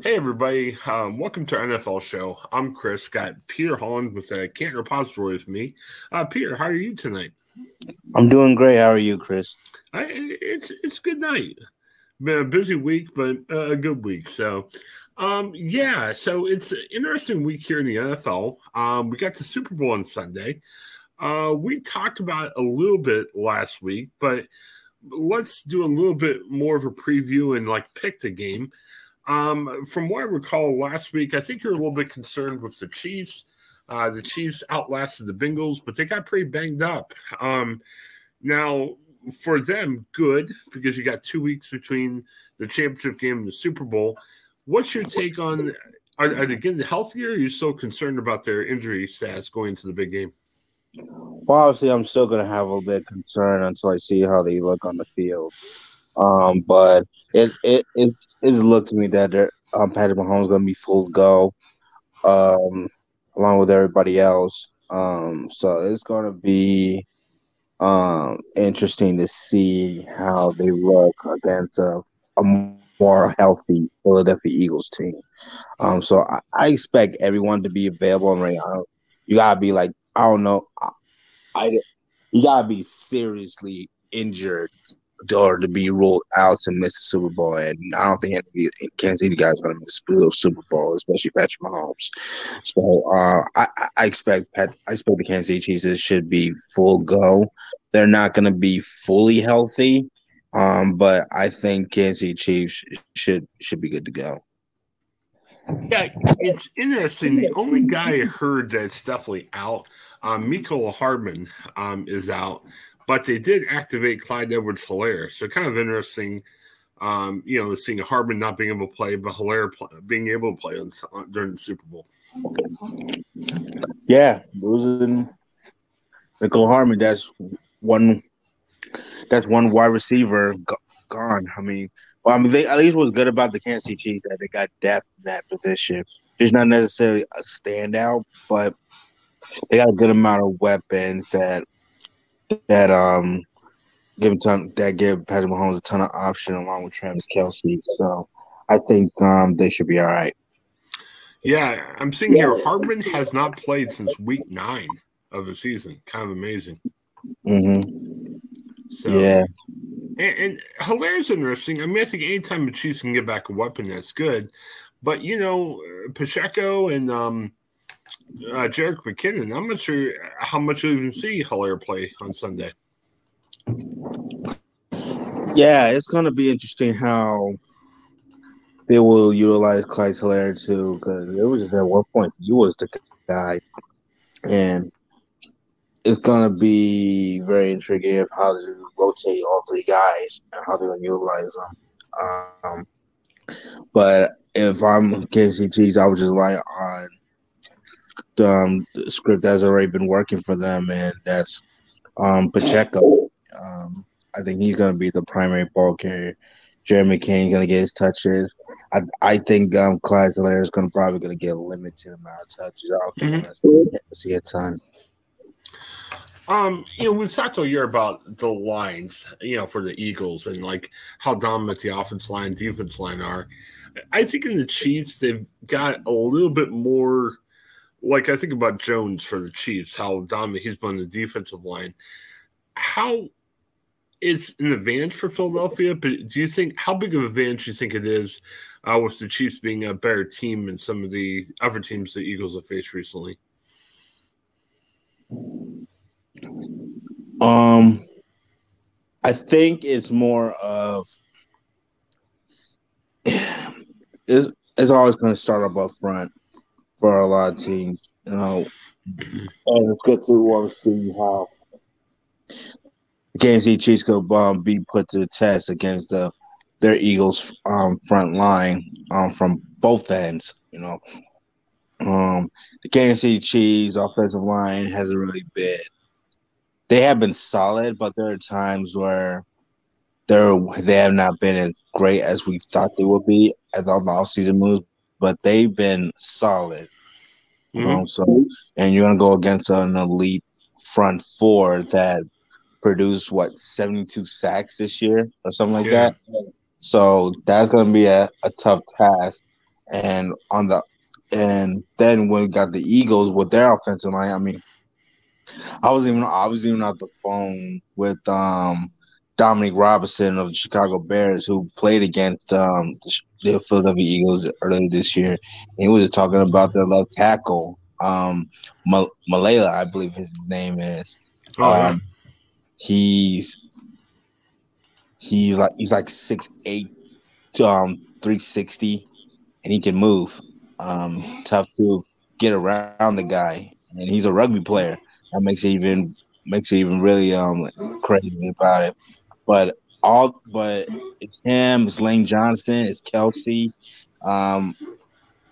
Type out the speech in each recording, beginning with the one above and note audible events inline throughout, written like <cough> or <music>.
Hey, everybody. Um, welcome to our NFL show. I'm Chris. Got Peter Holland with the Canton Repository with me. Uh, Peter, how are you tonight? I'm doing great. How are you, Chris? I, it's it's good night. Been a busy week, but uh, a good week. So, um, yeah. So it's an interesting week here in the NFL. Um, we got the Super Bowl on Sunday. Uh, we talked about it a little bit last week, but let's do a little bit more of a preview and like pick the game. Um, from what I recall last week, I think you're a little bit concerned with the Chiefs. Uh, the Chiefs outlasted the Bengals, but they got pretty banged up. Um, now, for them, good because you got two weeks between the championship game and the Super Bowl. What's your take on? Are, are they getting healthier? Or are you still concerned about their injury status going into the big game? Well, obviously, I'm still going to have a little bit of concern until I see how they look on the field. Um, but it it it's it's looked to me that um, Patrick Mahomes going to be full go, um, along with everybody else. Um, so it's going to be um interesting to see how they look against a, a more healthy Philadelphia Eagles team. Um, so I, I expect everyone to be available and ready. You gotta be like I don't know. I, I you gotta be seriously injured or to be ruled out to miss the Super Bowl, and I don't think any Kansas City guys going to miss the Super Bowl, especially Patrick Mahomes. So uh, I, I, expect Pat, I expect the Kansas City Chiefs should be full go. They're not going to be fully healthy, um, but I think Kansas City Chiefs should should be good to go. Yeah, it's interesting. The only guy I heard that's definitely out, um, Hardman, um, is out, but they did activate Clyde Edwards Helaire. So kind of interesting, um, you know, seeing Hardman not being able to play, but Helaire being able to play on, on, during the Super Bowl. Yeah, losing Mecole Hardman, that's one. That's one wide receiver gone. I mean, well, I mean, they at least was good about the Kansas City Chiefs that they got depth in that position. There's not necessarily a standout, but they got a good amount of weapons that that um give ton that give Patrick Mahomes a ton of option along with Travis Kelce. So I think um they should be all right. Yeah, I'm seeing here Hardman has not played since week nine of the season. Kind of amazing. Mm-hmm. So yeah, and, and Helaire's interesting. I mean, I think anytime the Chiefs can get back a weapon, that's good. But you know, Pacheco and um, uh, Jerick McKinnon, I'm not sure how much you'll even see Helaire play on Sunday. Yeah, it's going to be interesting how they will utilize Clyde Helaire too, because it was just at one point he was the guy, and it's going to be very intriguing of how to rotate all three guys and how they're going to utilize them. Um, but if I'm KCGs, I would just rely on um, the, script that's already been working for them, and that's um, Pacheco. Um, I think he's going to be the primary ball carrier. Jeremy Kane going to get his touches. I, I think um, Clyde Helaire is going to probably going to get a limited amount of touches. I don't think mm-hmm. we're going to see a ton. Um, you know, we've talked all year about the lines, you know, for the Eagles and like how dominant the offense line, defense line are. I think in the Chiefs, they've got a little bit more. Like I think about Jones for the Chiefs, how dominant he's been on the defensive line. How it's an advantage for Philadelphia, but do you think how big of an advantage do you think it is uh, with the Chiefs being a better team than some of the other teams the Eagles have faced recently? Um, I think it's more of <sighs> it's it's always going to start up up front for a lot of teams, you know. And it's good to see how the Kansas City Chiefs could um, be put to the test against the their Eagles um, front line um, from both ends. You know, um, the Kansas City Chiefs offensive line hasn't really been they have been solid, but there are times where they're they have not been as great as we thought they would be as all the season moves, but they've been solid. Mm-hmm. You know, so and you're gonna go against an elite front four that produced what 72 sacks this year or something like yeah. that. So that's gonna be a, a tough task. and on the and then when we got the Eagles with their offensive line, I mean, I was even I was even on the phone with um Dominique Robinson of the Chicago Bears, who played against um, the Philadelphia Eagles earlier this year. And he was talking about their left tackle, um, Mal- Malala, I believe his name is. Oh, um. He's he's like he's like six eight to um three sixty, and he can move. Um, tough to get around the guy, and he's a rugby player. That makes it even makes it even really um crazy about it. But all but it's him, it's Lane Johnson, it's Kelce, um,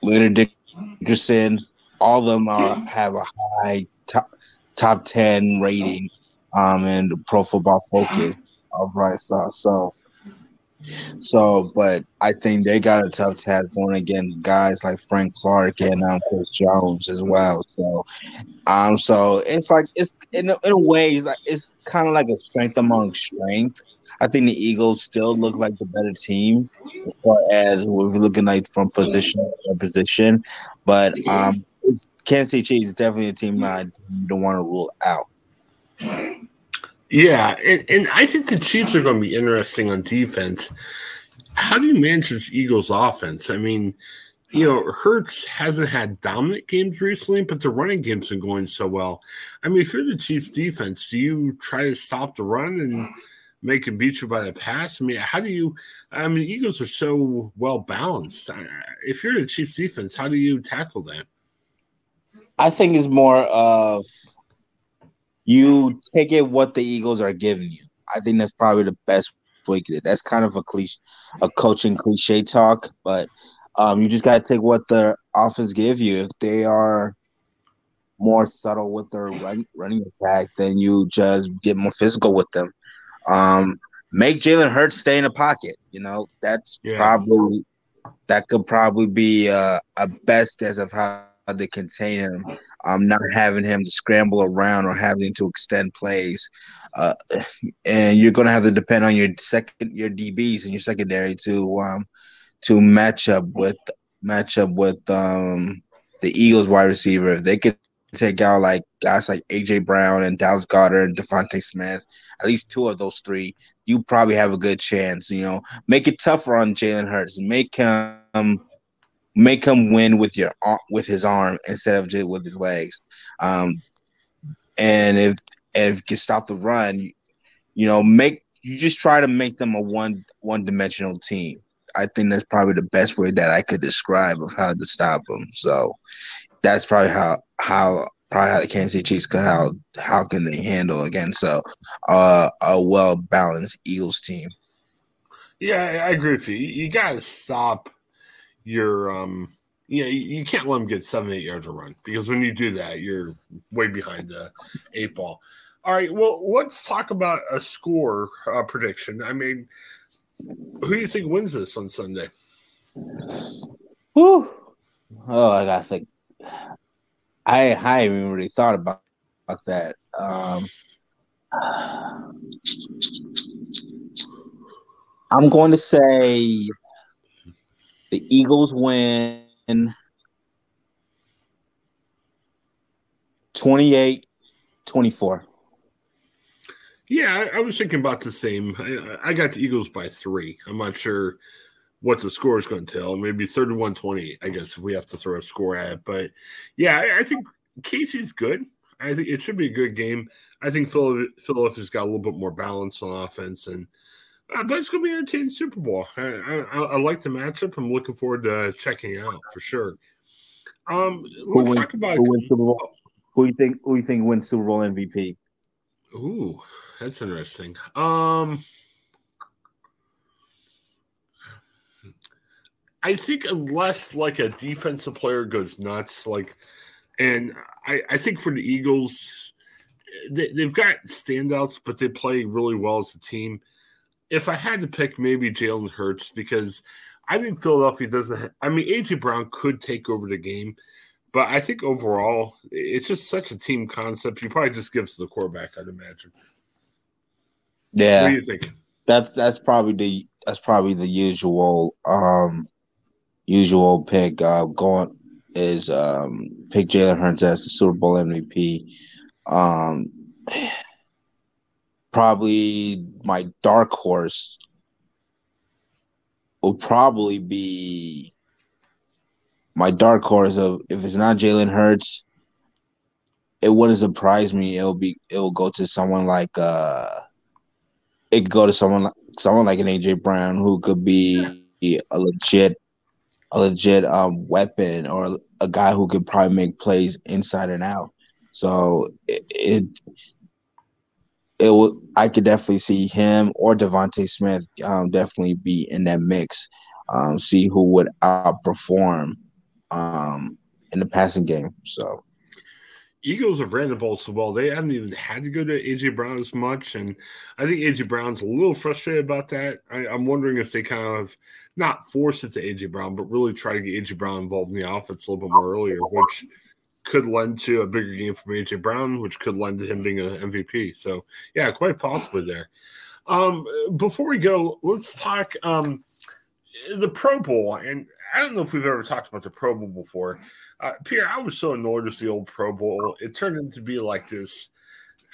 Leonard Dickerson. All of them are, have a high top top ten rating um in the Pro Football Focus of right so so so, but I think they got a tough task going against guys like Frank Clark and um, Chris Jones as well. So, um, so it's like it's in a, in a way it's like it's kind of like a strength among strength. I think the Eagles still look like the better team as far as we're looking like from position to position, but um, Kansas City Chiefs is definitely a team I don't want to rule out. Yeah, and, and I think the Chiefs are going to be interesting on defense. How do you manage this Eagles offense? I mean, you know, Hurts hasn't had dominant games recently, but the running game's been going so well. I mean, if you're the Chiefs defense, do you try to stop the run and make him beat you by the pass? I mean, how do you? I mean, Eagles are so well balanced. If you're the Chiefs defense, how do you tackle that? I think it's more of you take it what the Eagles are giving you. I think that's probably the best way. To. That's kind of a cliche, a coaching cliche talk, but um, you just got to take what the offense give you. If they are more subtle with their run, running attack, then you just get more physical with them. Um, make Jalen Hurts stay in the pocket. You know, that's yeah. probably that could probably be uh, a best guess of how to contain him. Um, not having him to scramble around or having to extend plays, uh, and you're going to have to depend on your second your DBs and your secondary to um to match up with match up with um the Eagles wide receiver. If they could take out like guys like AJ Brown and Dallas Goedert and DeVonta Smith, at least two of those three, you probably have a good chance. You know, make it tougher on Jalen Hurts. Make him make him win with your with his arm instead of just with his legs. Um, and if if you can stop the run, you know, make you just try to make them a one one dimensional team. I think that's probably the best way that I could describe of how to stop them. So that's probably how how probably how the Kansas City Chiefs can how how can they handle against a uh, a well balanced Eagles team. Yeah, I agree with you. You got to stop your um know, you can't let them get seven, eight yards of run because when you do that, you're way behind the eight ball. All right, well, let's talk about a score uh, prediction. I mean, who do you think wins this on Sunday? Whew. Oh, I gotta think. I I haven't really thought about, about that. Um, <sighs> I'm going to say the Eagles win 28 24. Yeah, I, I, was thinking about the same. I, I, got the Eagles by three. I'm not sure what the score is going to tell. Maybe 31 20, I guess, if we have to throw a score at it. But yeah, I, I think KC's good. I think it should be a good game. I think Philadelphia's got a little bit more balance on offense and – uh, but it's going to be an entertaining Super Bowl. I, I, I, like the matchup. I'm looking forward to checking out for sure. Um, let's who talk about who wins Super Bowl. Who you think? Who you think wins Super Bowl MVP? Ooh, that's interesting. Um, I think unless like a defensive player goes nuts, like, and I, I think for the Eagles, they, they've got standouts, but they play really well as a team if I had to pick, maybe Jalen Hurts because I think Philadelphia doesn't. Have, I mean, AJ Brown could take over the game, but I think overall it's just such a team concept. You probably just gives the quarterback, I'd imagine. Yeah. What do you think? That's that's probably the that's probably the usual um usual pick uh, going is um, pick Jalen Hurts as the Super Bowl MVP. Um, probably my dark horse will probably be my dark horse of if it's not Jalen Hurts, it wouldn't surprise me. It'll be it'll go to someone like uh it could go to someone like someone like an AJ Brown who could be a legit a legit um weapon or a guy who could probably make plays inside and out. So it, it it will. I could definitely see him or DeVonta Smith um, definitely be in that mix. Um, see who would outperform um, in the passing game. So Eagles have ran the ball so well. They haven't even had to go to AJ Brown as much, and I think AJ Brown's a little frustrated about that. I, am wondering if they kind of not force it to AJ Brown, but really try to get AJ Brown involved in the offense a little bit more earlier, which could lend to a bigger game from AJ Brown, which could lend to him being an MVP. So yeah, quite possibly there. Um, before we go, let's talk um, the Pro Bowl, and I don't know if we've ever talked about the Pro Bowl before. Uh, Pierre, I was so annoyed with the old Pro Bowl. It turned into be like this.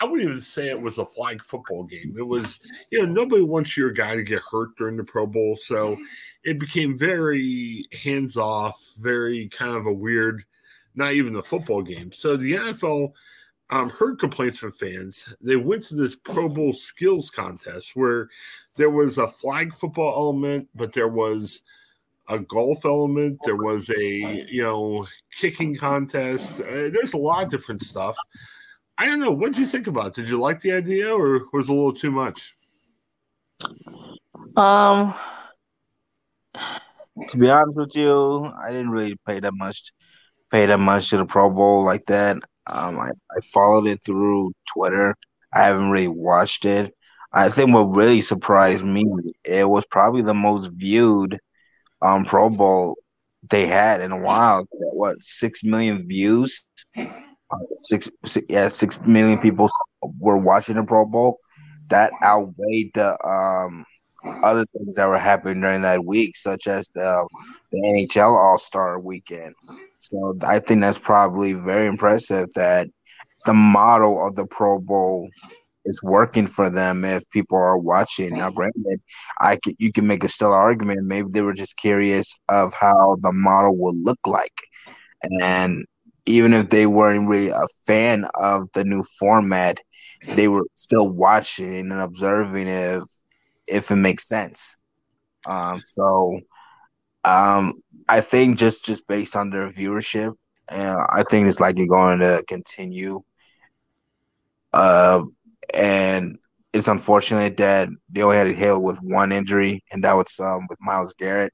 I wouldn't even say it was a flag football game. It was, you know, nobody wants your guy to get hurt during the Pro Bowl. So it became very hands off, very kind of a weird not even the football game. So the NFL um, heard complaints from fans. They went to this Pro Bowl skills contest where there was a flag football element, but there was a golf element. There was a you know kicking contest. Uh, there's a lot of different stuff. I don't know. What did you think about? It? Did you like the idea, or was it a little too much? Um, <sighs> to be honest with you, I didn't really pay that much pay that much to the Pro Bowl like that. Um, I, I followed it through Twitter. I haven't really watched it. I think what really surprised me, it was probably the most viewed um, Pro Bowl they had in a while. What six million views? Uh, six, six, yeah, six million people were watching the Pro Bowl. That outweighed the um, other things that were happening during that week, such as the, the NHL All Star Weekend. So I think that's probably very impressive that the model of the Pro Bowl is working for them if people are watching. Now, granted, I could, you can make a still argument. Maybe they were just curious of how the model would look like, and even if they weren't really a fan of the new format, they were still watching and observing if if it makes sense. Um, so um, I think just just based on their viewership, uh, I think it's likely going to continue. Uh, and it's unfortunate that they only had to heal with one injury, and that was um with Myles Garrett,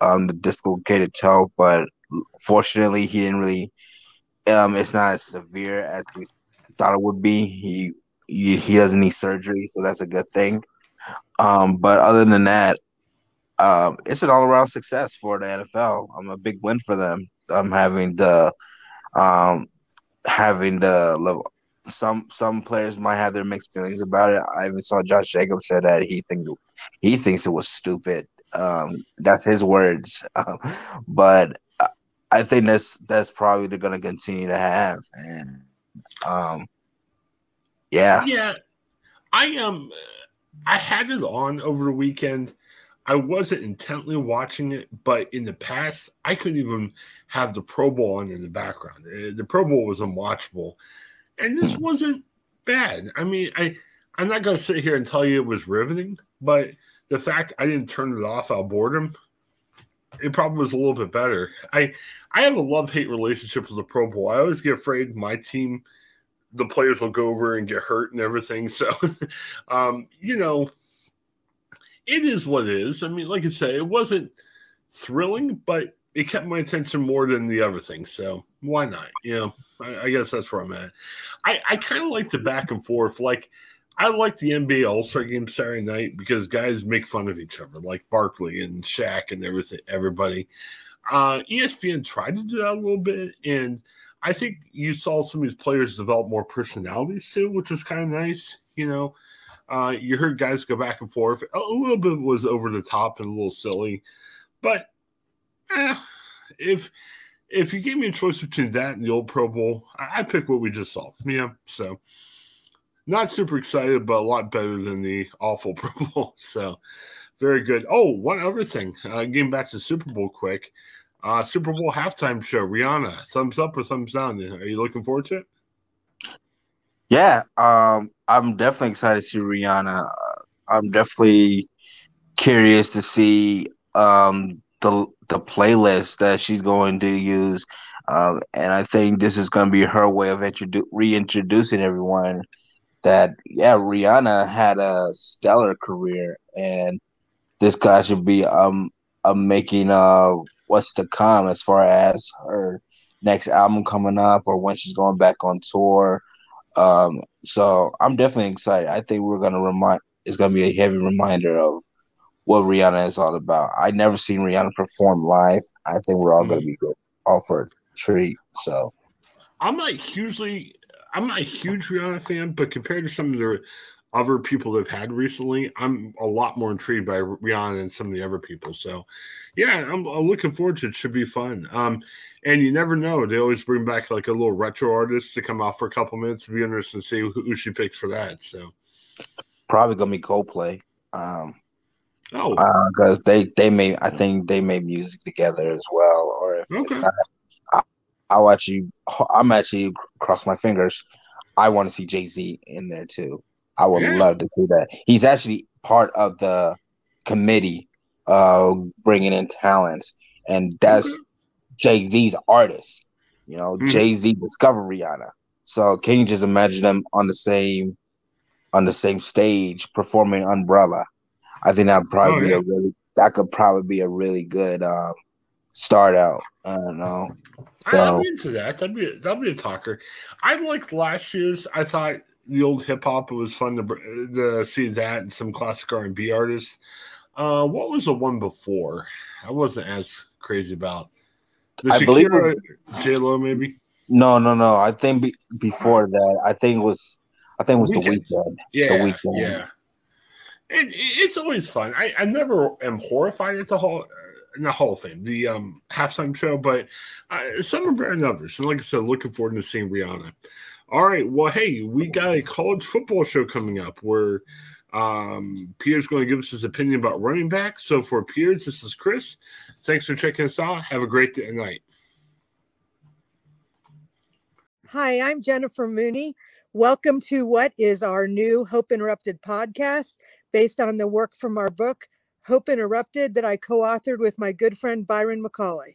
um the dislocated toe. But fortunately, he didn't really. Um, it's not as severe as we thought it would be. He he, he doesn't need surgery, so that's a good thing. Um, but other than that, um, it's an all around success for the NFL. I'm a big win for them. I'm having the um, having the level. Some some players might have their mixed feelings about it. I even saw Josh Jacobs said that he think he thinks it was stupid. Um, that's his words, <laughs> but I think that's that's probably they're gonna continue to have, and um, yeah, yeah. I um, I had it on over the weekend I wasn't intently watching it, but in the past, I couldn't even have the Pro Bowl on in the background. Uh, the Pro Bowl was unwatchable, and this hmm. wasn't bad. I mean, I I'm not going to sit here and tell you it was riveting, but the fact I didn't turn it off out of boredom, it probably was a little bit better. I I have a love hate relationship with the Pro Bowl. I always get afraid my team, the players will go over and get hurt and everything. <laughs> So, um, you know, it is what it is. I mean, like I say, it wasn't thrilling, but it kept my attention more than the other thing. So why not? You know, I, I guess that's where I'm at. I, I kind of like the back and forth. Like, I like the NBA All Star game Saturday night because guys make fun of each other, like Barkley and Shaq and everything. Everybody. Uh, ESPN tried to do that a little bit, and I think you saw some of these players develop more personalities too, which was kind of nice. You know, uh, you heard guys go back and forth. A little bit was over the top and a little silly, but eh, if if you gave me a choice between that and the old Pro Bowl, I, I pick what we just saw. Yeah, so not super excited, but a lot better than the awful <laughs> Pro Bowl. So very good. Oh, one other thing, uh, getting back to Super Bowl quick. Uh, Super Bowl halftime show, Rihanna. Thumbs up or thumbs down? Are you looking forward to it? Yeah, um, I'm definitely excited to see Rihanna. I'm definitely curious to see um, the the playlist that she's going to use, um, and I think this is going to be her way of introdu- reintroducing everyone that yeah, Rihanna had a stellar career, and this guy should be um, um making uh what's to come as far as her next album coming up or when she's going back on tour. Um, so I'm definitely excited. I think we're gonna remind it's gonna be a heavy reminder of what Rihanna is all about. I never seen Rihanna perform live. I think we're all gonna be good all for a treat. So I'm not hugely I'm not a huge Rihanna fan, but compared to some of the other people they've had recently, I'm a lot more intrigued by Rihanna and some of the other people. So, yeah, I'm, I'm looking forward to it. it. Should be fun. Um, and you never know; they always bring back like a little retro artist to come out for a couple minutes. It'd be interesting to see who, who she picks for that. So, probably gonna be Coldplay. Um, oh, because uh, they they made I think they made music together as well. Or if, okay. if I, I'll actually I'm actually cross my fingers. I want to see Jay Z in there too. I would yeah. love to see that. He's actually part of the committee uh bringing in talents, and that's okay. Jay Z's artist. You know, mm. Jay Z discovered Rihanna. So can you just imagine them on the same on the same stage performing Umbrella? I think that'd probably oh, be yeah. a really that could probably be a really good um, start out. I don't know. So I'm into that. That'd be that'd be a talker. I liked last year's. I thought the old hip hop. It was fun to, to see that and some classic R and B artists. Uh, what was the one before? I wasn't as crazy about. The I believe J Lo maybe. No, no, no. I think be, before that, I think it was, I think it was Weeknd. the Weeknd. Yeah, the Weeknd. Yeah. It, it's always fun. I, I never am horrified at the whole the Hall of Fame, the um, halftime show, but uh, some are better than others. And like I said, looking forward to seeing Rihanna. All right. Well, hey, we got a college football show coming up where um, Pierre's going to give us his opinion about running back. So for Piers, this is Chris. Thanks for checking us out. Have a great day night. Hi, I'm Jennifer Mooney. Welcome to what is our new Hope Interrupted podcast based on the work from our book, Hope Interrupted, that I co authored with my good friend Byron McCauley.